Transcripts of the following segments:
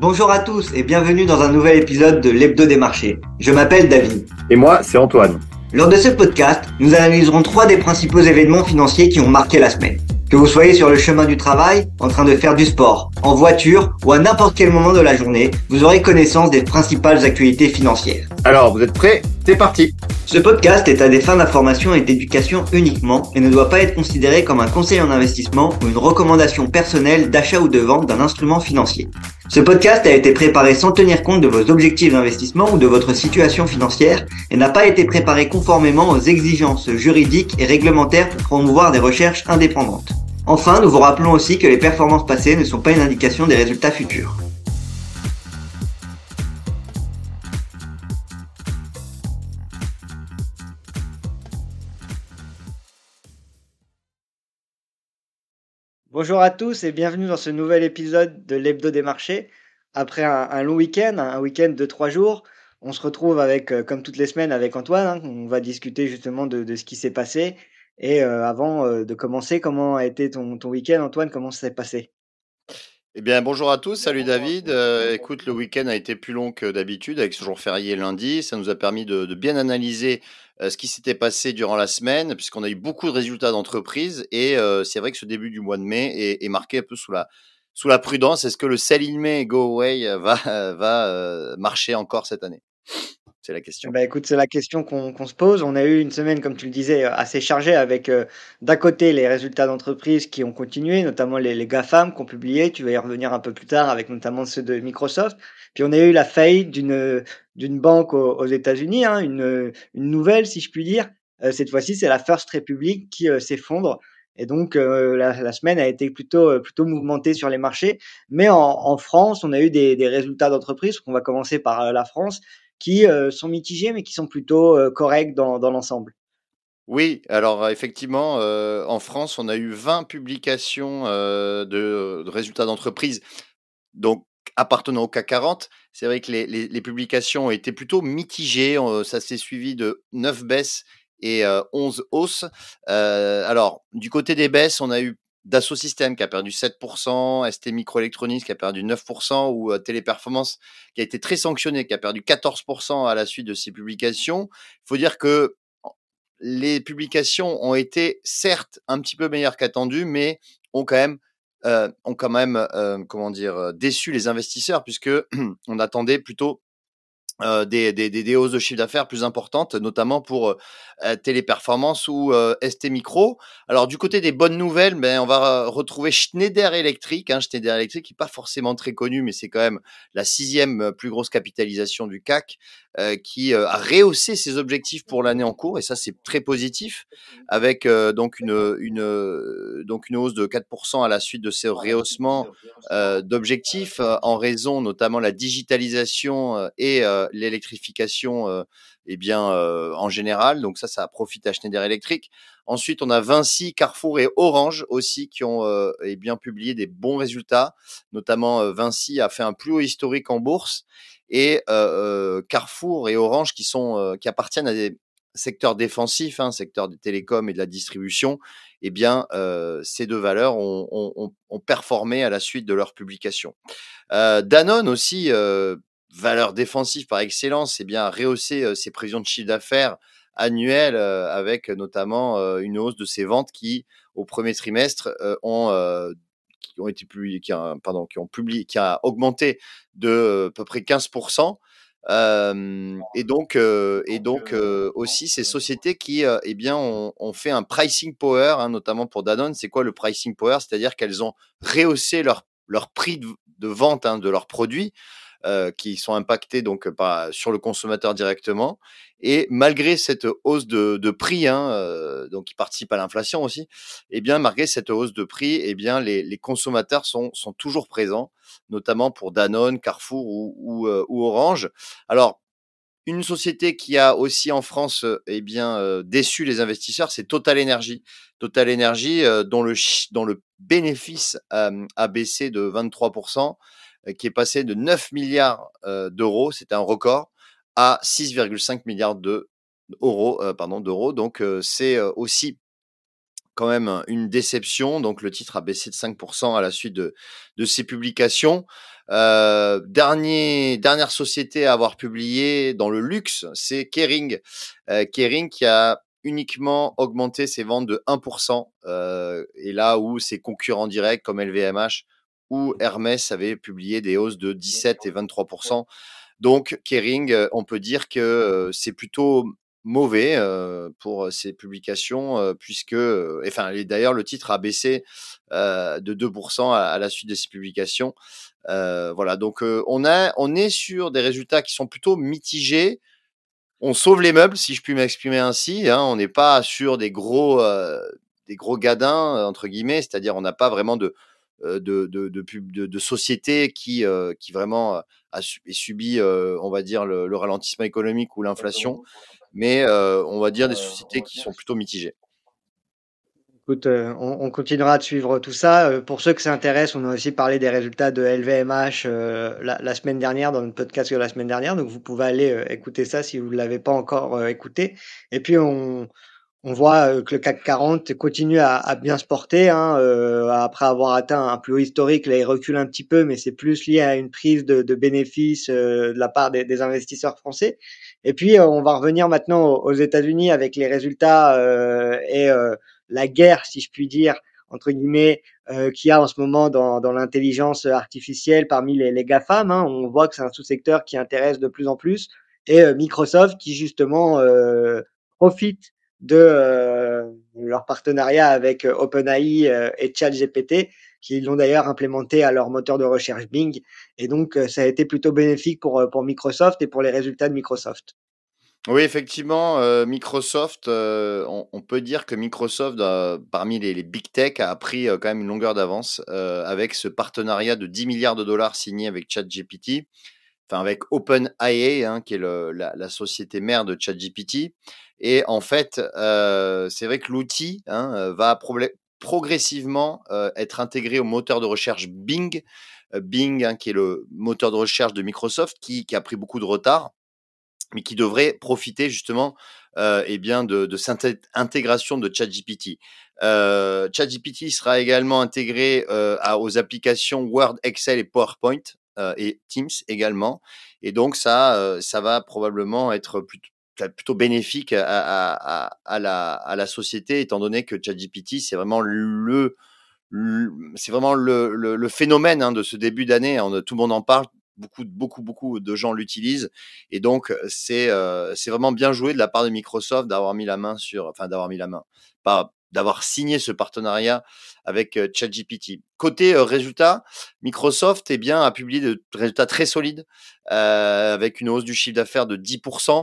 Bonjour à tous et bienvenue dans un nouvel épisode de l'Hebdo des marchés. Je m'appelle David. Et moi, c'est Antoine. Lors de ce podcast, nous analyserons trois des principaux événements financiers qui ont marqué la semaine. Que vous soyez sur le chemin du travail, en train de faire du sport, en voiture ou à n'importe quel moment de la journée, vous aurez connaissance des principales actualités financières. Alors, vous êtes prêts? C'est parti Ce podcast est à des fins d'information et d'éducation uniquement et ne doit pas être considéré comme un conseil en investissement ou une recommandation personnelle d'achat ou de vente d'un instrument financier. Ce podcast a été préparé sans tenir compte de vos objectifs d'investissement ou de votre situation financière et n'a pas été préparé conformément aux exigences juridiques et réglementaires pour promouvoir des recherches indépendantes. Enfin, nous vous rappelons aussi que les performances passées ne sont pas une indication des résultats futurs. Bonjour à tous et bienvenue dans ce nouvel épisode de l'Hebdo des marchés. Après un, long week-end, un week-end de trois jours, on se retrouve avec, euh, comme toutes les semaines, avec Antoine. Hein. On va discuter justement de, ce qui s'est passé. Et euh, avant euh, de commencer, comment a été ton, ton week-end, Antoine Comment ça s'est passé? Eh bien, bonjour à tous, salut David. écoute, le week-end a été plus long que d'habitude avec ce jour férié lundi. Ça nous a permis de, de bien analyser ce qui s'était passé durant la semaine, puisqu'on a eu beaucoup de résultats d'entreprise. Et c'est vrai que ce début du mois de mai est, marqué un peu sous la, prudence. Est-ce que le sell in go away va, va marcher encore cette année? C'est la question. Bah écoute, c'est la question qu'on se pose. On a eu une semaine, comme tu le disais, assez chargée avec d'un côté les résultats d'entreprise qui ont continué, notamment les, les GAFAM qui ont publié. Tu vas y revenir un peu plus tard avec notamment ceux de Microsoft. Puis on a eu la faillite d'une banque aux, États-Unis, hein, une, une nouvelle, si je puis dire. Euh, cette fois-ci, c'est la First Republic qui euh, s'effondre. Et donc euh, la, semaine a été plutôt plutôt mouvementée sur les marchés. Mais en, France, on a eu des, résultats d'entreprise. On va commencer par la France, qui sont mitigés, mais qui sont plutôt corrects dans, dans l'ensemble. Oui, alors effectivement, en France, on a eu 20 publications de, résultats d'entreprise. Donc appartenant au CAC 40. C'est vrai que les, publications ont été plutôt mitigées. Ça s'est suivi de 9 baisses et 11 hausses. alors, du côté des baisses, on a eu Dassault Systèmes qui a perdu 7%, ST Microelectronics qui a perdu 9%, ou Téléperformance qui a été très sanctionné, qui a perdu 14% à la suite de ces publications. Il faut dire que les publications ont été certes un petit peu meilleures qu'attendues, mais ont quand même ont quand même, comment dire, déçu les investisseurs puisque on attendait plutôt des, des, des, hausses de chiffre d'affaires plus importantes, notamment pour euh, Téléperformance ou ST Micro. Alors du côté des bonnes nouvelles, ben, on va retrouver Schneider Electric. Hein, Schneider Electric qui n'est pas forcément très connu, mais c'est quand même la sixième plus grosse capitalisation du CAC, qui a rehaussé ses objectifs pour l'année en cours, et ça c'est très positif, avec donc une, une, donc une hausse de 4% à la suite de ces rehaussements d'objectifs, en raison notamment la digitalisation et l'électrification eh bien, en général. Donc ça, ça profite à Schneider Electric. Ensuite, on a Vinci, Carrefour et Orange aussi qui ont eh bien publié des bons résultats. Notamment, Vinci a fait un plus haut historique en bourse et Carrefour et Orange qui sont qui appartiennent à des secteurs défensifs, hein, secteur des télécoms et de la distribution, eh bien, ces deux valeurs ont, performé à la suite de leur publication. Danone aussi, valeur défensive par excellence, eh bien, a rehaussé ses prévisions de chiffre d'affaires annuel avec notamment une hausse de ses ventes qui, au premier trimestre, ont qui ont été publiés, qui a, pardon, qui ont publié, qui a augmenté de à peu près 15%. et donc, et donc aussi ces sociétés qui, eh bien, ont, fait un pricing power, hein, notamment pour Danone. C'est quoi le pricing power? C'est-à-dire qu'elles ont rehaussé leur, leur prix de, vente hein, de leurs produits euh, qui sont impactés donc par, sur le consommateur directement. Et malgré cette hausse de, de prix, hein, euh, donc qui participe à l'inflation aussi, eh bien malgré cette hausse de prix, eh bien les, les, consommateurs sont, sont toujours présents, notamment pour Danone, Carrefour ou, ou, euh, ou Orange. Alors une société qui a aussi en France eh bien, déçu les investisseurs, c'est Total Energy. Total Energy, dont, le, dont le bénéfice a baissé de 23%, euh, qui est passé de 9 milliards euh, d'euros, c'était un record, à 6,5 milliards d'euros. Euh, d'euros. Donc c'est aussi quand même une déception. Donc le titre a baissé de 5% à la suite de, de ces publications. Euh, dernière société à avoir publié dans le luxe, c'est Kering. Euh, Kering qui a uniquement augmenté ses ventes de 1%, euh, et là où ses concurrents directs comme LVMH ou Hermès avaient publié des hausses de 17 et 23%. Donc Kering, on peut dire que c'est plutôt mauvais pour ces publications, puisque, enfin, d'ailleurs, le titre a baissé de 2% à, la suite de ces publications. voilà, donc on, a, on est sur des résultats qui sont plutôt mitigés. On sauve les meubles, si je puis m'exprimer ainsi. Hein. on n'est pas sur des gros, des gros gadins entre guillemets, c'est-à-dire on n'a pas vraiment de de, de, de, de, sociétés qui, qui vraiment a subi, on va dire, le ralentissement économique ou l'inflation mais on va dire des sociétés qui sont plutôt mitigées. Écoute, on, continuera de suivre tout ça. pour ceux que ça intéresse, on a aussi parlé des résultats de LVMH la, semaine dernière dans notre podcast de la semaine dernière. Donc vous pouvez aller écouter ça si vous ne l'avez pas encore écouté. Et puis on, on voit que le CAC 40 continue à, bien se porter. Hein, après avoir atteint un plus haut historique, là il recule un petit peu, mais c'est plus lié à une prise de, bénéfices de la part des investisseurs français. Et puis, euh, on va revenir maintenant aux, États-Unis avec les résultats euh, et euh, la guerre, si je puis dire, entre guillemets, euh, qu'il y a en ce moment dans, dans l'intelligence artificielle parmi les, les GAFAM. Hein. On voit que c'est un sous-secteur qui intéresse de plus en plus. Et Microsoft qui justement profite de leur partenariat avec OpenAI et ChatGPT, qui l'ont d'ailleurs implémenté à leur moteur de recherche Bing. Et donc, ça a été plutôt bénéfique pour, pour Microsoft et pour les résultats de Microsoft. Oui, effectivement, Microsoft, on, peut dire que Microsoft, parmi les, big tech, a pris quand même une longueur d'avance avec ce partenariat de 10 milliards de dollars signé avec ChatGPT, enfin avec OpenAI, hein, qui est la, société mère de ChatGPT. Et en fait, c'est vrai que l'outil hein, va progressivement être intégré au moteur de recherche Bing. Bing, hein, qui est le moteur de recherche de Microsoft, qui, a pris beaucoup de retard, mais qui devrait profiter justement euh, eh bien de, cette intégration de ChatGPT. Euh, ChatGPT sera également intégré aux applications Word, Excel et PowerPoint et Teams également. Et donc ça, ça va probablement être plutôt bénéfique à, la, société, étant donné que ChatGPT, c'est vraiment le, c'est vraiment le, phénomène hein, de ce début d'année. Tout le monde en parle, beaucoup, beaucoup, beaucoup de gens l'utilisent, et donc c'est c'est vraiment bien joué de la part de Microsoft d'avoir mis la main sur, enfin d'avoir mis la main, pas d'avoir signé ce partenariat avec ChatGPT. Côté résultat, Microsoft eh bien, a publié des résultats très solides, avec une hausse du chiffre d'affaires de 10%, euh,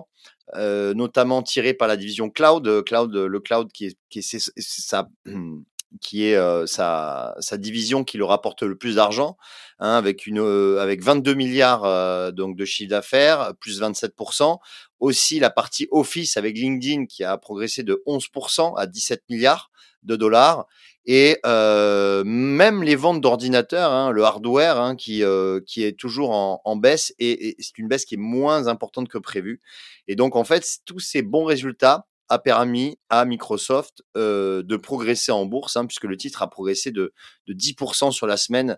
notamment tiré par la division cloud, cloud le cloud qui est, qui est, sa, qui est euh, sa, sa, division qui le rapporte le plus d'argent, hein, avec, une, avec 22 milliards donc de chiffre d'affaires, plus 27%. Aussi la partie Office avec LinkedIn qui a progressé de 11% à 17 milliards de dollars. Et euh, même les ventes d'ordinateurs, hein, le hardware, hein, qui, euh, qui est toujours en, en baisse, et, c'est une baisse qui est moins importante que prévu. Et donc, en fait, tous ces bons résultats a permis à Microsoft de progresser en bourse, hein, puisque le titre a progressé de, de 10% sur la semaine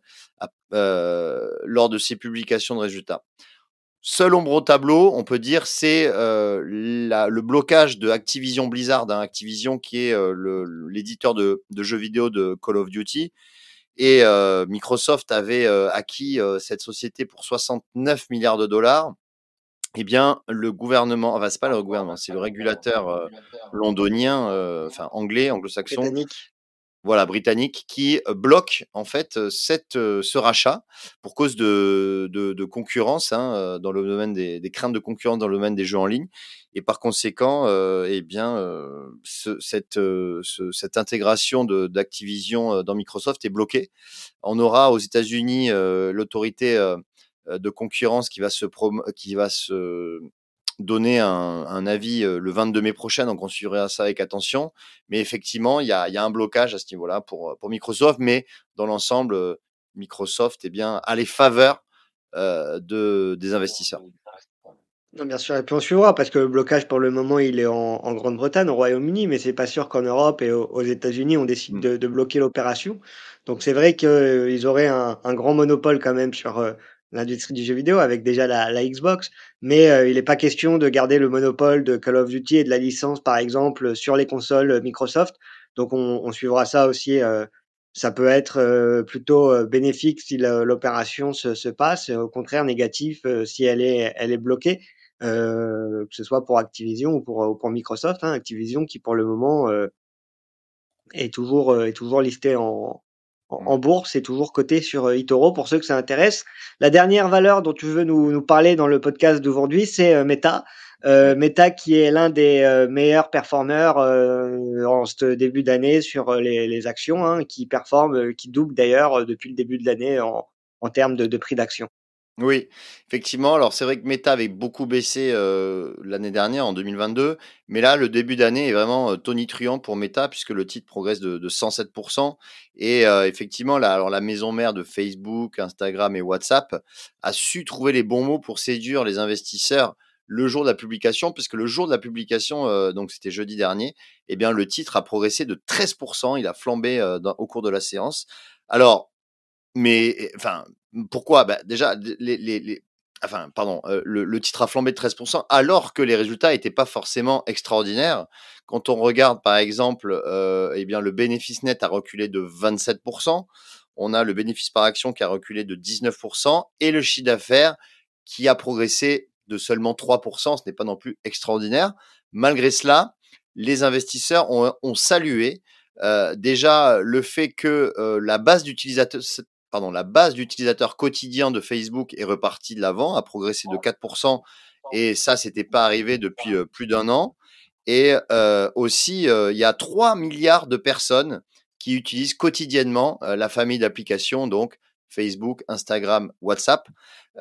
lors de ses publications de résultats. Seul ombre au tableau, on peut dire, c'est le blocage de Activision Blizzard, hein, Activision qui est l'éditeur de, jeux vidéo de Call of Duty. Et Microsoft avait acquis cette société pour 69 milliards de dollars. Eh bien, le gouvernement, enfin, c'est pas le gouvernement, c'est le régulateur londonien, enfin anglais, anglo-saxon, voilà, britannique, qui bloque en fait cette, ce rachat pour cause de, de, concurrence hein, dans le domaine des, des, craintes de concurrence dans le domaine des jeux en ligne. Et par conséquent, eh bien, ce, cette, cette intégration d'Activision dans Microsoft est bloquée. On aura aux États-Unis l'autorité de concurrence qui va se, qui va se donner un, avis le 22 mai prochain, donc on suivra ça avec attention. Mais effectivement, il y a, un blocage à ce niveau-là pour, pour Microsoft, mais dans l'ensemble, Microsoft est eh bien, a les faveurs de, des investisseurs. Non, bien sûr, et puis on suivra parce que le blocage pour le moment il est en, Grande-Bretagne, au Royaume-Uni, mais c'est pas sûr qu'en Europe et aux, États-Unis on décide mmh. de, bloquer l'opération. Donc c'est vrai qu'ils auraient un, grand monopole quand même sur l'industrie du jeu vidéo avec déjà la, la Xbox, mais il n'est pas question de garder le monopole de Call of Duty et de la licence, par exemple, sur les consoles Microsoft. Donc on, on suivra ça aussi. ça peut être plutôt bénéfique si l'opération se, se, passe, au contraire négatif si elle est, elle est bloquée. Euh, que ce soit pour Activision ou pour, pour Microsoft. Hein, Activision qui pour le moment euh, est toujours est toujours listé en, en, bourse et toujours coté sur eToro pour ceux que ça intéresse. La dernière valeur dont tu veux nous, nous parler dans le podcast d'aujourd'hui, c'est Meta. Euh, Meta qui est l'un des meilleurs performeurs euh, en ce début d'année sur les, les actions, hein, qui performe, qui double d'ailleurs depuis le début de l'année en, en termes de, de prix d'action. Oui, effectivement. Alors, c'est vrai que Meta avait beaucoup baissé l'année dernière, en 2022, mais là, le début d'année est vraiment tonitruant pour Meta puisque le titre progresse de, de 107%. Et effectivement, la, alors, la maison mère de Facebook, Instagram et WhatsApp a su trouver les bons mots pour séduire les investisseurs le jour de la publication, puisque le jour de la publication, donc c'était jeudi dernier, eh bien, le titre a progressé de 13%. Il a flambé au cours de la séance. Alors, mais enfin, pourquoi? Bah, Déjà, les, les, enfin, pardon, le, titre a flambé de 13%, alors que les résultats n'étaient pas forcément extraordinaires. Quand on regarde, par exemple, euh, eh bien, le bénéfice net a reculé de 27%, on a le bénéfice par action qui a reculé de 19%, et le chiffre d'affaires qui a progressé de seulement 3%, ce n'est pas non plus extraordinaire. Malgré cela, les investisseurs ont, salué euh, déjà le fait que la base d'utilisateurs pardon, la base d'utilisateurs quotidiens de Facebook est repartie de l'avant, a progressé de 4%, et ça, c'était pas arrivé depuis plus d'un an. Et euh, aussi, il y a 3 milliards de personnes qui utilisent quotidiennement la famille d'applications, donc Facebook, Instagram, WhatsApp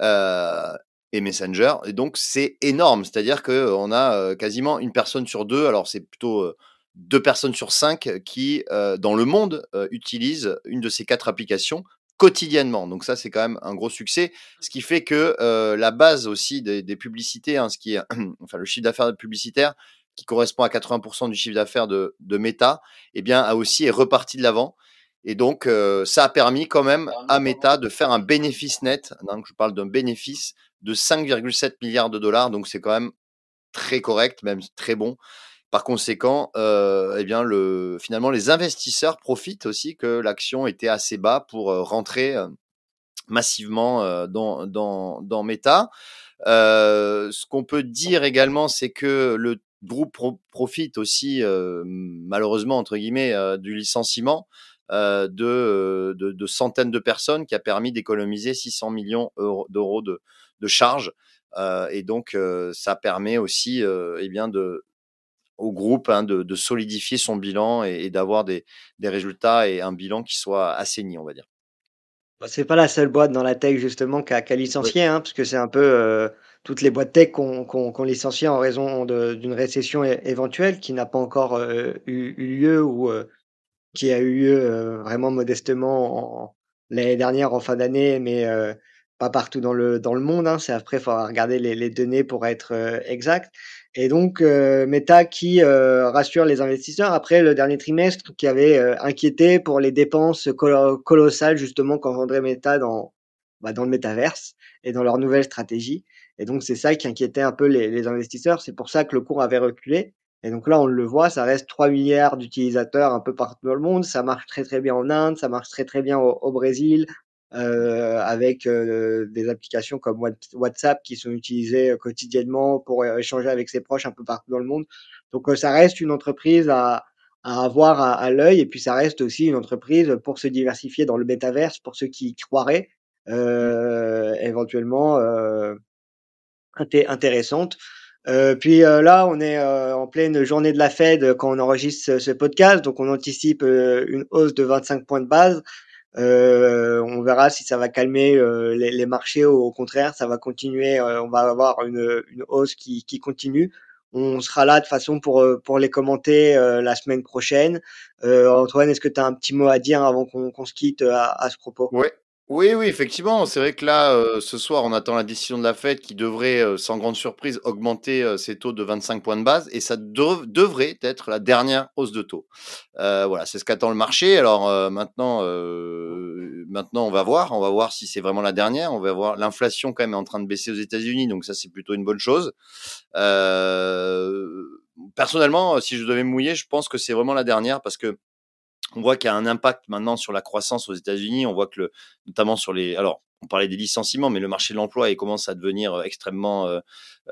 euh, et Messenger. Et donc, c'est énorme. C'est-à-dire qu'on a quasiment une personne sur deux, alors c'est plutôt deux personnes sur cinq qui, dans le monde, utilisent une de ces quatre applications quotidiennement. Donc ça, c'est quand même un gros succès. Ce qui fait que euh, la base aussi des, des publicités, hein, ce qui est, enfin le chiffre d'affaires publicitaire, qui correspond à 80% du chiffre d'affaires de, de Meta, eh bien, a aussi est reparti de l'avant. Et donc, euh, ça a permis quand même à Meta de faire un bénéfice net. Donc, je parle d'un bénéfice de 5,7 milliards de dollars. Donc, c'est quand même très correct, même très bon. Par conséquent, euh, eh bien le, finalement, les investisseurs profitent aussi que l'action était assez bas pour euh, rentrer euh, massivement dans, dans, Meta. ce qu'on peut dire également, c'est que le groupe profite aussi, malheureusement, du licenciement de, centaines de personnes qui a permis d'économiser 600 millions d'euros de, de charges. et donc, ça permet aussi eh bien de, au groupe hein, de, de, solidifier son bilan et, d'avoir des, des, résultats et un bilan qui soit assaini, on va dire. Bah, c'est pas la seule boîte dans la tech justement qui a, qui a licencié, hein, parce que c'est un peu euh, toutes les boîtes tech qu'on qu qu licencié en raison d'une récession éventuelle qui n'a pas encore euh, eu, eu, lieu ou euh, qui a eu lieu vraiment modestement l'année dernière en fin d'année, mais pas partout dans le dans le monde. Hein. C'est après, il faudra regarder les, les, données pour être exact. Et donc, euh, Meta qui euh, rassure les investisseurs après le dernier trimestre qui avait euh, inquiété pour les dépenses colossales justement qu'engendrait Meta dans, bah, dans le métaverse et dans leur nouvelle stratégie. Et donc, c'est ça qui inquiétait un peu les, les investisseurs. C'est pour ça que le cours avait reculé. Et donc là, on le voit, ça reste 3 milliards d'utilisateurs un peu partout dans le monde. Ça marche très très bien en Inde, ça marche très très bien au, au Brésil, euh, avec euh, des applications comme WhatsApp qui sont utilisées euh, quotidiennement pour échanger avec ses proches un peu partout dans le monde. Donc ça reste une entreprise à, à avoir à, à l'œil et puis ça reste aussi une entreprise pour se diversifier dans le métaverse pour ceux qui croiraient euh, éventuellement euh, intéressante. Euh, puis euh, là, on est euh, en pleine journée de la Fed quand on enregistre ce, podcast, donc on anticipe une hausse de 25 points de base. Euh, on verra si ça va calmer euh, les, les, marchés ou au contraire, ça va continuer. Euh, on va avoir une, une hausse qui, qui, continue. On sera là de façon pour, pour les commenter la semaine prochaine. Antoine, est-ce que tu as un petit mot à dire avant qu'on se quitte à, à, ce propos? Oui, Oui, oui, effectivement. C'est vrai que là, euh, ce soir, on attend la décision de la Fed qui devrait, euh, sans grande surprise, augmenter euh, ses taux de 25 points de base et ça dev- devrait être la dernière hausse de taux. Euh, voilà, c'est ce qu'attend le marché. Alors euh, maintenant, euh, maintenant, on va voir. On va voir si c'est vraiment la dernière. On va voir. L'inflation quand même est en train de baisser aux États-Unis, donc ça c'est plutôt une bonne chose. Personnellement, si je devais mouiller, je pense que c'est vraiment la dernière parce que on voit qu'il y a un impact maintenant sur la croissance aux États-Unis. On voit que le, notamment sur les, alors on parlait des licenciements, mais le marché de l'emploi commence à devenir euh, extrêmement euh,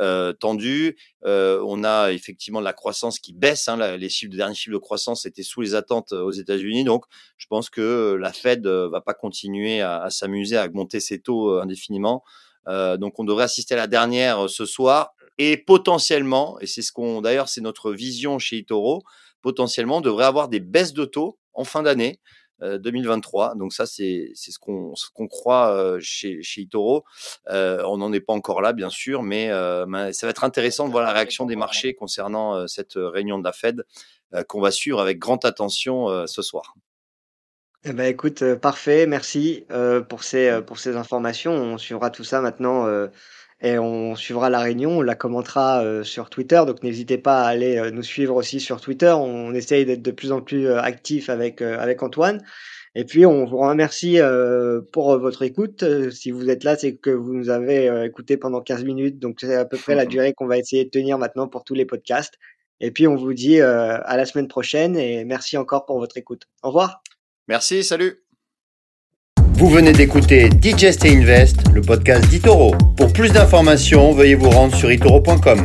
euh, tendu. On a effectivement la croissance qui baisse. Hein, les chiffres, les derniers chiffres de croissance étaient sous les attentes aux États-Unis. Donc, je pense que la Fed va pas continuer à, à s'amuser à augmenter ses taux indéfiniment. Donc, on devrait assister à la dernière ce soir et potentiellement, et c'est ce qu'on, d'ailleurs, c'est notre vision chez Itoro, potentiellement, on devrait avoir des baisses de taux en fin d'année. euh, 2023. Donc ça, c'est c'est ce qu'on ce qu'on croit euh, chez chez Itoro. Euh, on n'en est pas encore là, bien sûr, mais, euh, ça va être intéressant de voir la réaction des marchés concernant euh, cette réunion de la Fed euh, qu'on va suivre avec grande attention euh, ce soir. Eh ben, écoute, parfait, merci, pour ces, pour ces informations. On suivra tout ça maintenant, et on suivra la réunion, on la commentera, heu, sur Twitter, donc n'hésitez pas à aller, heu, nous suivre aussi sur Twitter. On essaye d'être de plus en plus, heu, actifs avec, heu, avec Antoine et puis on vous remercie, heu, pour, heu, votre écoute. Si vous êtes là, c'est que vous nous avez, heu, écoutés pendant 15 minutes, donc c'est à peu près la durée qu'on va essayer de tenir maintenant pour tous les podcasts et puis on vous dit, à la semaine prochaine et merci encore pour votre écoute. Au revoir. Merci, salut Vous venez d'écouter Digest et Invest, le podcast d'Itoro. Pour plus d'informations, veuillez vous rendre sur itoro.com.